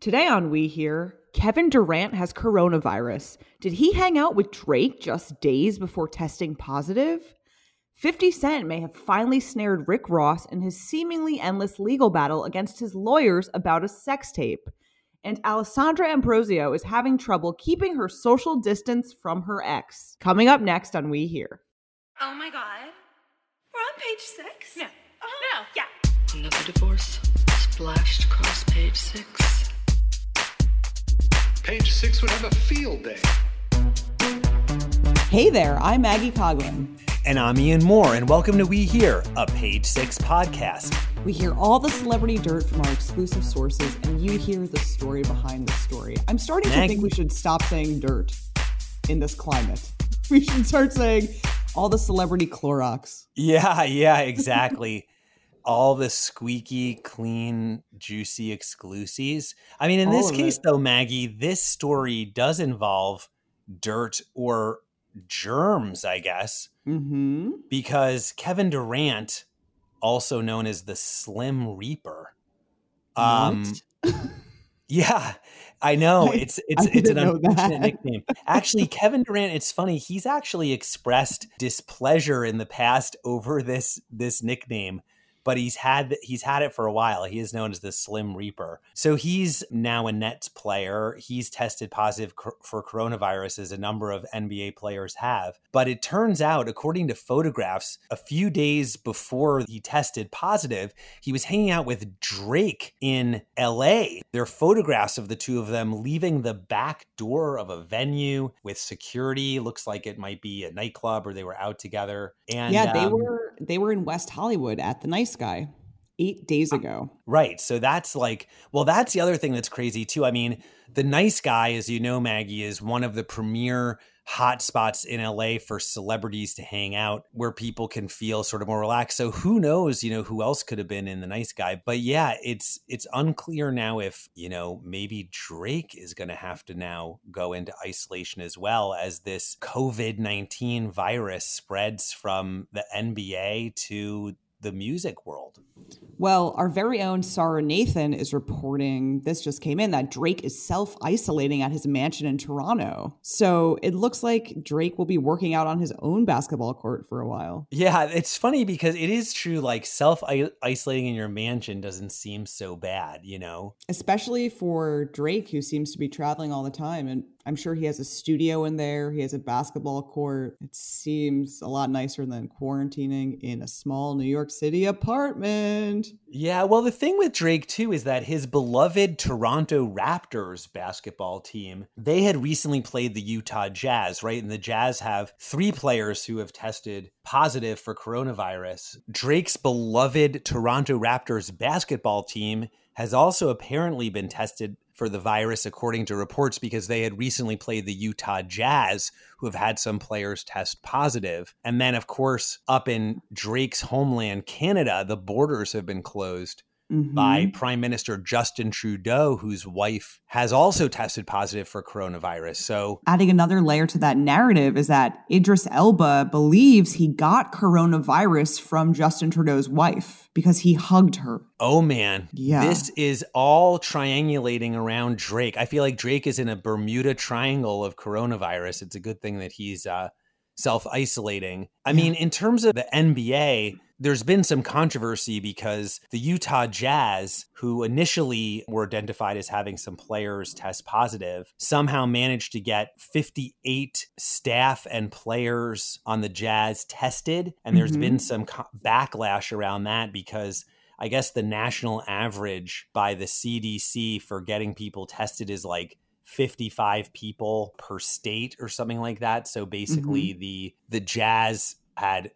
Today on We Hear, Kevin Durant has coronavirus. Did he hang out with Drake just days before testing positive? 50 Cent may have finally snared Rick Ross in his seemingly endless legal battle against his lawyers about a sex tape. And Alessandra Ambrosio is having trouble keeping her social distance from her ex. Coming up next on We Hear. Oh my god. We're on page six? No. Uh-huh. No. Yeah. Another divorce splashed across page six. Page six would have a field day. Hey there, I'm Maggie Coglin. And I'm Ian Mohr, and welcome to We Hear, a Page Six podcast. We hear all the celebrity dirt from our exclusive sources, and you hear the story behind the story. I'm starting to think we should stop saying dirt in this climate. We should start saying all the celebrity Clorox. Yeah, yeah, exactly. All the squeaky, clean, juicy exclusives. I mean, in All this case, it. though, Maggie, this story does involve dirt or germs, I guess, Mm-hmm. because Kevin Durant, also known as the Slim Reaper, um, Yeah, I know. It's it's I it's an unfortunate nickname. Actually, Kevin Durant, it's funny, he's actually expressed displeasure in the past over this this nickname, but he's had he's had it for a while. He is known as the Slim Reaper. So he's now a Nets player. He's tested positive cor- for coronavirus as a number of NBA players have. But it turns out, according to photographs, a few days before he tested positive, he was hanging out with Drake in LA. There are photographs of the two of them leaving the back door of a venue with security. Looks like it might be a nightclub or they were out together. And yeah, they um, were they were in West Hollywood at the Nice Guy eight days ago. Right. So that's like, well, that's the other thing that's crazy too. I mean, the nice guy, as you know, Maggie, is one of the premier hot spots in LA for celebrities to hang out where people can feel sort of more relaxed. So who knows, you know, who else could have been in the nice guy. But yeah, it's it's unclear now if, you know, maybe Drake is gonna have to now go into isolation as well as this COVID-19 virus spreads from the NBA to the music world. Well, our very own Sarah Nathan is reporting this just came in that Drake is self isolating at his mansion in Toronto. So it looks like Drake will be working out on his own basketball court for a while. Yeah, it's funny because it is true. Like self isolating in your mansion doesn't seem so bad, you know? especially for Drake, who seems to be traveling all the time. And I'm sure he has a studio in there, he has a basketball court. It seems a lot nicer than quarantining in a small New York City apartment. Yeah, well, the thing with Drake too is that his beloved Toronto Raptors basketball team, they had recently played the Utah Jazz, right? And the Jazz have three players who have tested positive for coronavirus. Drake's beloved Toronto Raptors basketball team has also apparently been tested for the virus, according to reports, because they had recently played the Utah Jazz, who have had some players test positive. And then, of course, up in Drake's homeland, Canada, the borders have been closed by Mhm. Prime Minister Justin Trudeau, whose wife has also tested positive for coronavirus. So, Adding another layer to that narrative is that Idris Elba believes he got coronavirus from Justin Trudeau's wife because he hugged her. oh man, Yeah. this is all triangulating around Drake. I feel like Drake is in a Bermuda Triangle of coronavirus. It's a good thing that he's uh, self isolating. I mean, in terms of the NBA, there's been some controversy because the Utah Jazz, who initially were identified as having some players test positive, somehow managed to get 58 staff and players on the Jazz tested. And there's Mhm. been some co- backlash around that because I guess the national average by the CDC for getting people tested is like 55 people per state or something like that. So basically the the Jazz had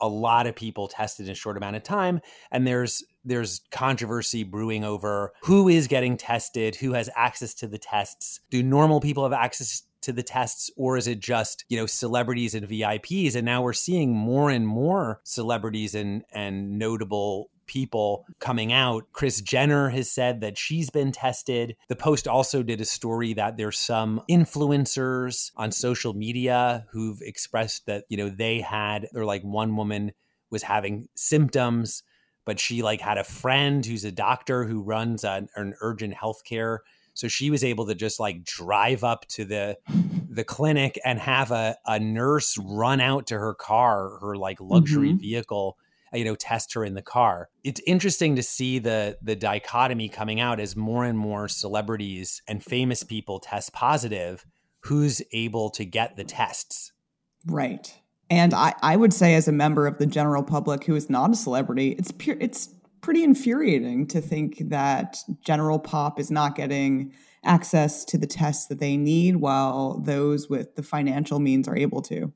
a lot of people tested in a short amount of time and there's there's controversy brewing over who is getting tested, who has access to the tests. Do normal people have access to the tests or is it just, you know, celebrities and VIPs and now we're seeing more and more celebrities and and notable people coming out. Kris Jenner has said that she's been tested. The Post also did a story that there's some influencers on social media who've expressed that, you know, they had, or like one woman was having symptoms, but she like had a friend who's a doctor who runs an, an urgent healthcare so she was able to just like drive up to the the clinic and have a, a nurse run out to her car her like luxury Mhm. vehicle you know test her in the car it's interesting to see the the dichotomy coming out as more and more celebrities and famous people test positive who's able to get the tests Right. And I, I would say, as a member of the general public who is not a celebrity, it's pure, it's pretty infuriating to think that general pop is not getting access to the tests that they need, while those with the financial means are able to.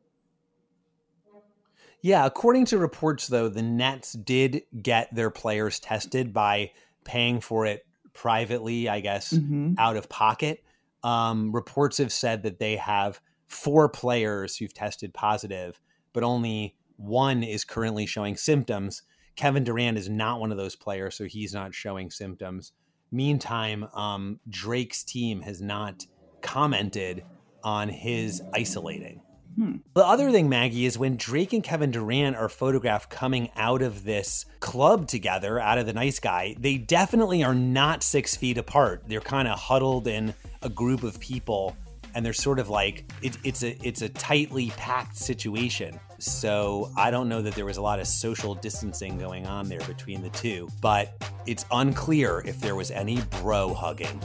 Yeah, according to reports, though, the Nets did get their players tested by paying for it privately, I guess, Mhm. out of pocket. Um, reports have said that they have four players who've tested positive, but only one is currently showing symptoms. Kevin Durant is not one of those players, so he's not showing symptoms. Meantime, um, Drake's team has not commented on his isolating. Hmm. The other thing, Maggie, is when Drake and Kevin Durant are photographed coming out of this club together, out of the nice guy, they definitely are not six feet apart. They're kind of huddled in a group of people, and they're sort of like it, it's a it's a tightly packed situation. So I don't know that there was a lot of social distancing going on there between the two, but it's unclear if there was any bro hugging.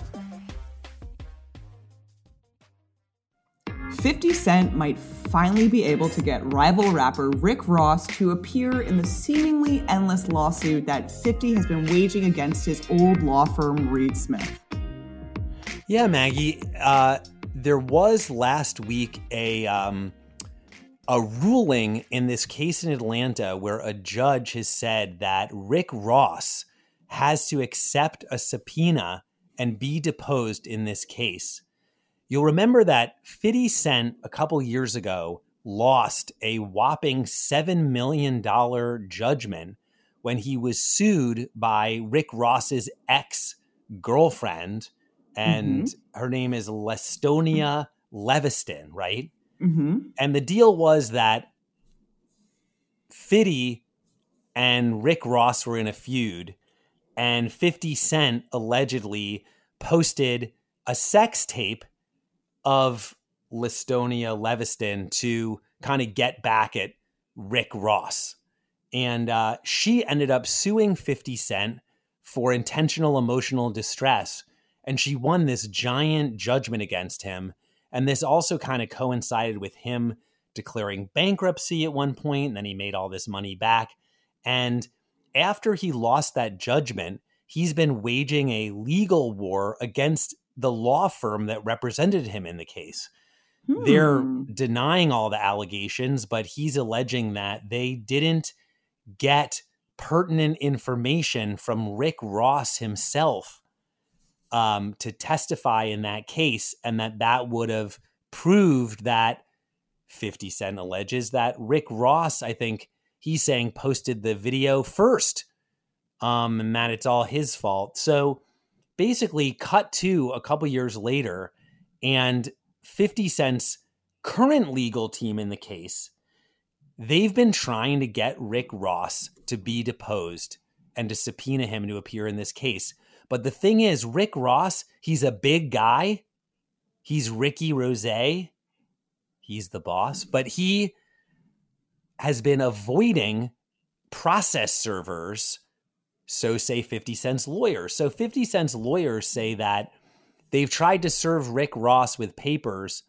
50 Cent might finally be able to get rival rapper Rick Ross to appear in the seemingly endless lawsuit that 50 has been waging against his old law firm, Reed Smith. Yeah, Maggie. Uh, there was last week a um, a ruling in this case in Atlanta where a judge has said that Rick Ross has to accept a subpoena and be deposed in this case. You'll remember that 50 Cent a couple years ago lost a whopping $7 million judgment when he was sued by Rick Ross's ex girlfriend, and her name is Lastonia Leviston, right? Mm-hmm. And the deal was that Fitty and Rick Ross were in a feud, and 50 Cent allegedly posted a sex tape of Lastonia Leviston to kind of get back at Rick Ross. And uh, she ended up suing 50 Cent for intentional emotional distress. And she won this giant judgment against him. And this also kind of coincided with him declaring bankruptcy at one point, and then he made all this money back. And after he lost that judgment, he's been waging a legal war against the law firm that represented him in the case. They're Hmm. denying all the allegations, but he's alleging that they didn't get pertinent information from Rick Ross himself um, to testify in that case, and that that would have proved that 50 Cent alleges that Rick Ross, I think he's saying, posted the video first, um, and that it's all his fault. So basically, cut to a couple years later, and 50 Cent's current legal team in the case, they've been trying to get Rick Ross to be deposed and to subpoena him to appear in this case. But the thing is, Rick Ross, he's a big guy. He's Ricky Rozay. He's the boss, but he has been avoiding process servers. So say 50 Cent's lawyers. So 50 Cent's lawyers say that they've tried to serve Rick Ross with papers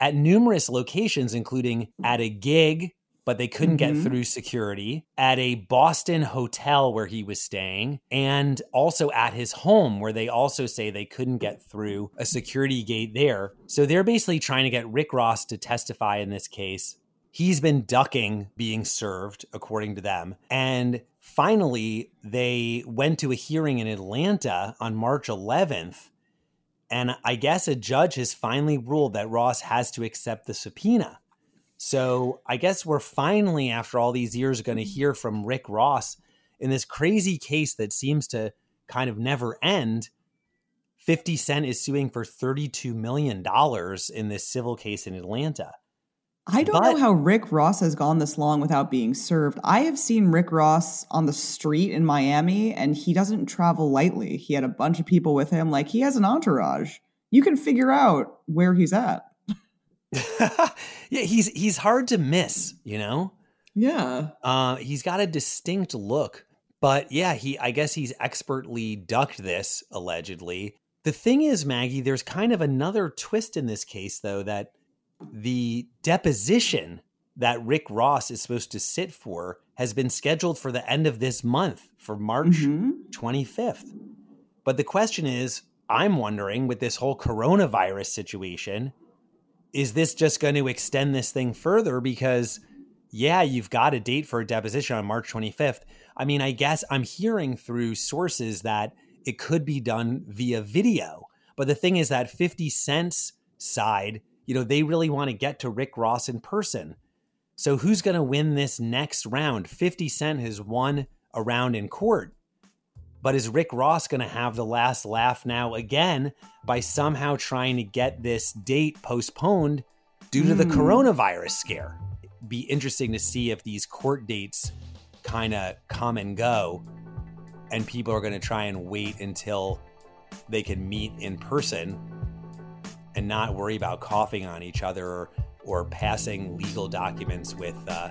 at numerous locations, including at a gig, but they couldn't get Mhm. through security, at a Boston hotel where he was staying, and also at his home, where they also say they couldn't get through a security gate there. So they're basically trying to get Rick Ross to testify in this case. He's been ducking being served, according to them. And finally, they went to a hearing in Atlanta on March 11th. And I guess a judge has finally ruled that Ross has to accept the subpoena. So I guess we're finally, after all these years, going to mm-hmm. hear from Rick Ross in this crazy case that seems to kind of never end. 50 Cent is suing for $32 million in this civil case in Atlanta. I don't But- know how Rick Ross has gone this long without being served. I have seen Rick Ross on the street in Miami and he doesn't travel lightly. He had a bunch of people with him. Like he has an entourage. You can figure out where he's at. yeah, he's he's hard to miss, you know? Yeah. Uh, he's got a distinct look, but yeah, he I guess he's expertly ducked this allegedly. The thing is, Maggie, there's kind of another twist in this case, though, that the deposition that Rick Ross is supposed to sit for has been scheduled for the end of this month, for March Mhm. 25th. But the question is, I'm wondering with this whole coronavirus situation, is this just going to extend this thing further? Because, yeah, you've got a date for a deposition on March 25th. I mean, I guess I'm hearing through sources that it could be done via video. But the thing is that 50 Cent's side, you know, they really want to get to Rick Ross in person. So who's going to win this next round? 50 Cent has won a round in court. But is Rick Ross going to have the last laugh now again by somehow trying to get this date postponed due to the Hmm. coronavirus scare? Be interesting to see if these court dates kind of come and go and people are going to try and wait until they can meet in person and not worry about coughing on each other or, or passing legal documents with uh,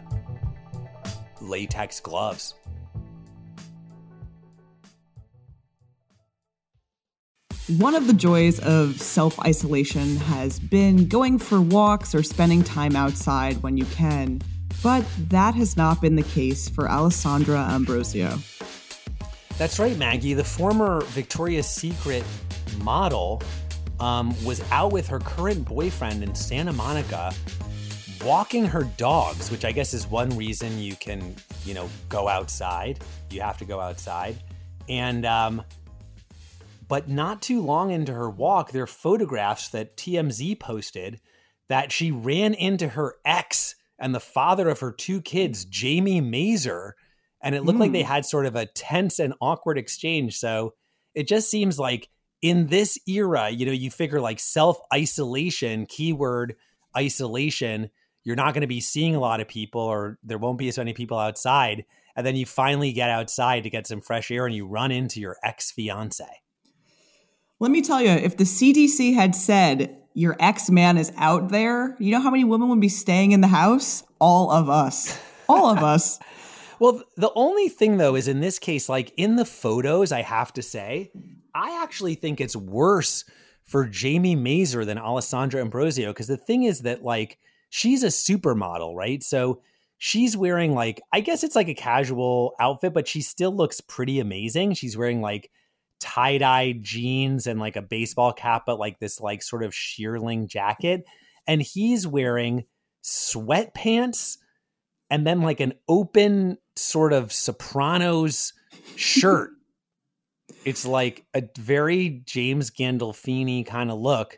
latex gloves. One of the joys of self isolation has been going for walks or spending time outside when you can, but that has not been the case for Alessandra Ambrosio. That's right, Maggie. The former Victoria's Secret model um, was out with her current boyfriend in Santa Monica walking her dogs, which I guess is one reason you can, you know, go outside. You have to go outside. And, um, but not too long into her walk, there are photographs that TMZ posted that she ran into her ex and the father of her two kids, Jamie Mazur. And it looked like they had sort of a tense and awkward exchange. So it just seems like in this era, you know, you figure like self isolation, keyword isolation, you're not going to be seeing a lot of people or there won't be as many people outside. And then you finally get outside to get some fresh air and you run into your ex fiance. Let me tell you, if the CDC had said your ex man is out there, you know how many women would be staying in the house? All of us. All of us. Well, the only thing though is in this case, like in the photos, I have to say, I actually think it's worse for Jamie Mazur than Alessandra Ambrosio. Because the thing is that, like, she's a supermodel, right? So she's wearing, like, I guess it's like a casual outfit, but she still looks pretty amazing. She's wearing, like, tie dye jeans and like a baseball cap, but like this, like, sort of shearling jacket. And he's wearing sweatpants and then like an open sort of Sopranos shirt. it's like a very James Gandolfini kind of look.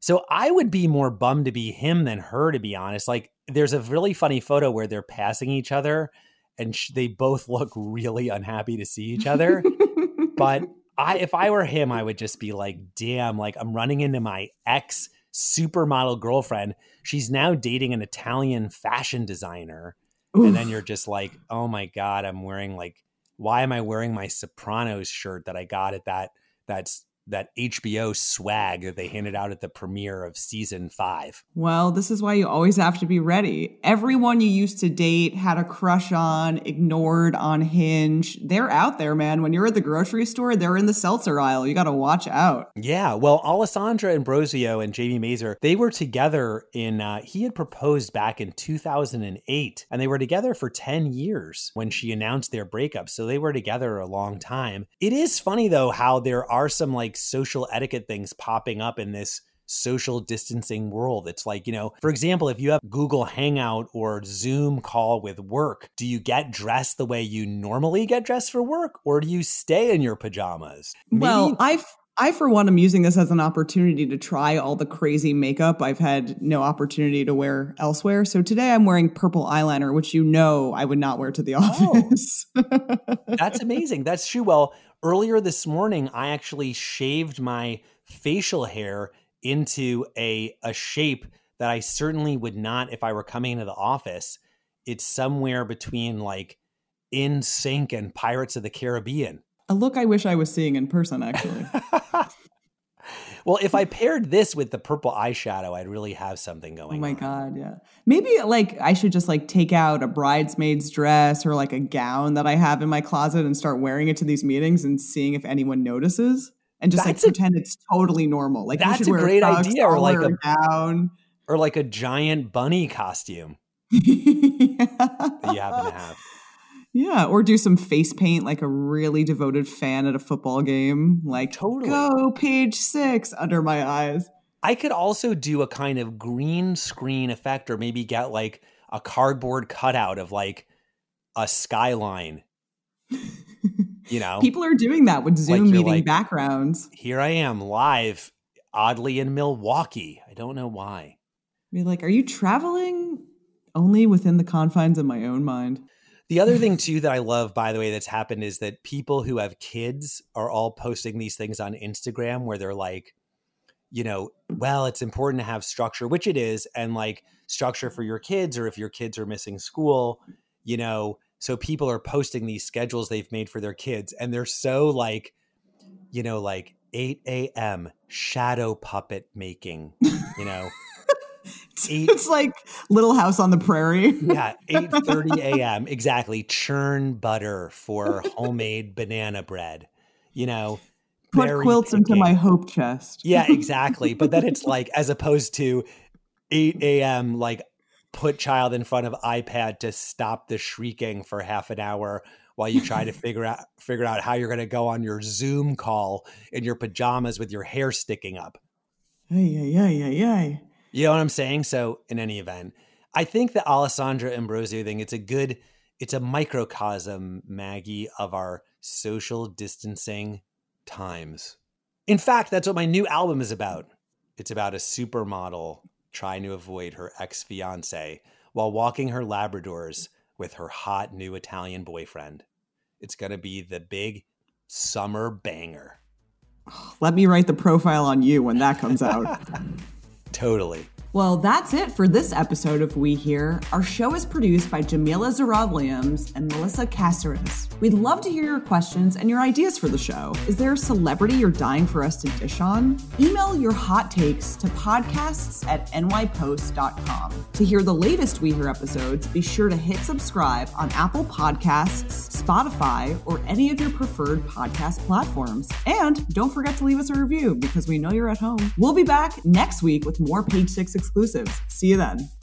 So I would be more bummed to be him than her, to be honest. Like, there's a really funny photo where they're passing each other and sh- they both look really unhappy to see each other. but I, if I were him, I would just be like, damn, like I'm running into my ex supermodel girlfriend. She's now dating an Italian fashion designer. And then you're just like, oh my God, I'm wearing like, why am I wearing my Sopranos shirt that I got at that that's that HBO swag that they handed out at the premiere of season five? Well, this is why you always have to be ready. Everyone you used to date, had a crush on, ignored on Hinge, they're out there, man. When you're at the grocery store, they're in the seltzer aisle. You got to watch out. Yeah, well, Alessandra Ambrosio and Jamie Mazur, they were together in, uh, he had proposed back in 2008, and they were together for 10 years when she announced their breakup. So they were together a long time. It is funny, though, how there are some like social etiquette things popping up in this social distancing world. It's like, you know, for example, if you have Google Hangout or Zoom call with work, do you get dressed the way you normally get dressed for work or do you stay in your pajamas? Well, Maybe- I, f- I, for one, am using this as an opportunity to try all the crazy makeup I've had no opportunity to wear elsewhere. So today I'm wearing purple eyeliner, which you know I would not wear to the oh. office. That's amazing. That's true. Well, earlier this morning, I actually shaved my facial hair into a a shape that I certainly would not if I were coming into the office. It's somewhere between like NSYNC and Pirates of the Caribbean. A look I wish I was seeing in person, actually. well, if I paired this with the purple eyeshadow, I'd really have something oh going. On. Oh my on. god, yeah. Maybe like I should just like take out a bridesmaid's dress or like a gown that I have in my closet and start wearing it to these meetings and seeing if anyone notices. And just That's like a- pretend it's totally normal. Like That's should a wear great tux, idea, or like a- gown. Or like a giant bunny costume that you happen to have. Yeah, or do some face paint like a really devoted fan at a football game. Like, Totally. go page six under my eyes. I could also do a kind of green screen effect or maybe get like a cardboard cutout of like a skyline. You know, People are doing that with Zoom you're meeting like- backgrounds. here I am live, oddly in Milwaukee. I don't know why. Be like, are you traveling only within the confines of my own mind? The other thing too that I love, by the way, that's happened is that people who have kids are all posting these things on Instagram where they're like, you know, well, it's important to have structure, which it is, and like structure for your kids, or if your kids are missing school, you know. So people are posting these schedules they've made for their kids, and they're so like, you know, like 8 a.m. shadow puppet making, you know. Eight, It's like Little House on the Prairie. yeah, 8:30 a.m. exactly. Churn butter for homemade banana bread. You know, Put quilts into my hope chest. Yeah, exactly. But then it's like as opposed to 8 a.m. like put child in front of iPad to stop the shrieking for half an hour while you try to figure out figure out how you're going to go on your Zoom call in your pajamas with your hair sticking up. Ay, ay, ay, ay, ay. You know what I'm saying? So in any event, I think the Alessandra Ambrosio thing, it's a good, it's a microcosm, Maggie, of our social distancing times. In fact, that's what my new album is about. It's about a supermodel trying to avoid her ex-fiance while walking her Labradors with her hot new Italian boyfriend. It's going to be the big summer banger. Let me write the profile on you when that comes out. Totally. Well, that's it for this episode of We Hear. Our show is produced by Jamila Zarad Williams and Melissa Caceres. We'd love to hear your questions and your ideas for the show. Is there a celebrity you're dying for us to dish on? Email your hot takes to podcasts at nypost.com. To hear the latest We Hear episodes, be sure to hit subscribe on Apple Podcasts, Spotify, or any of your preferred podcast platforms. And don't forget to leave us a review because we know you're at home. We'll be back next week with more Page Six exclusives. See you then.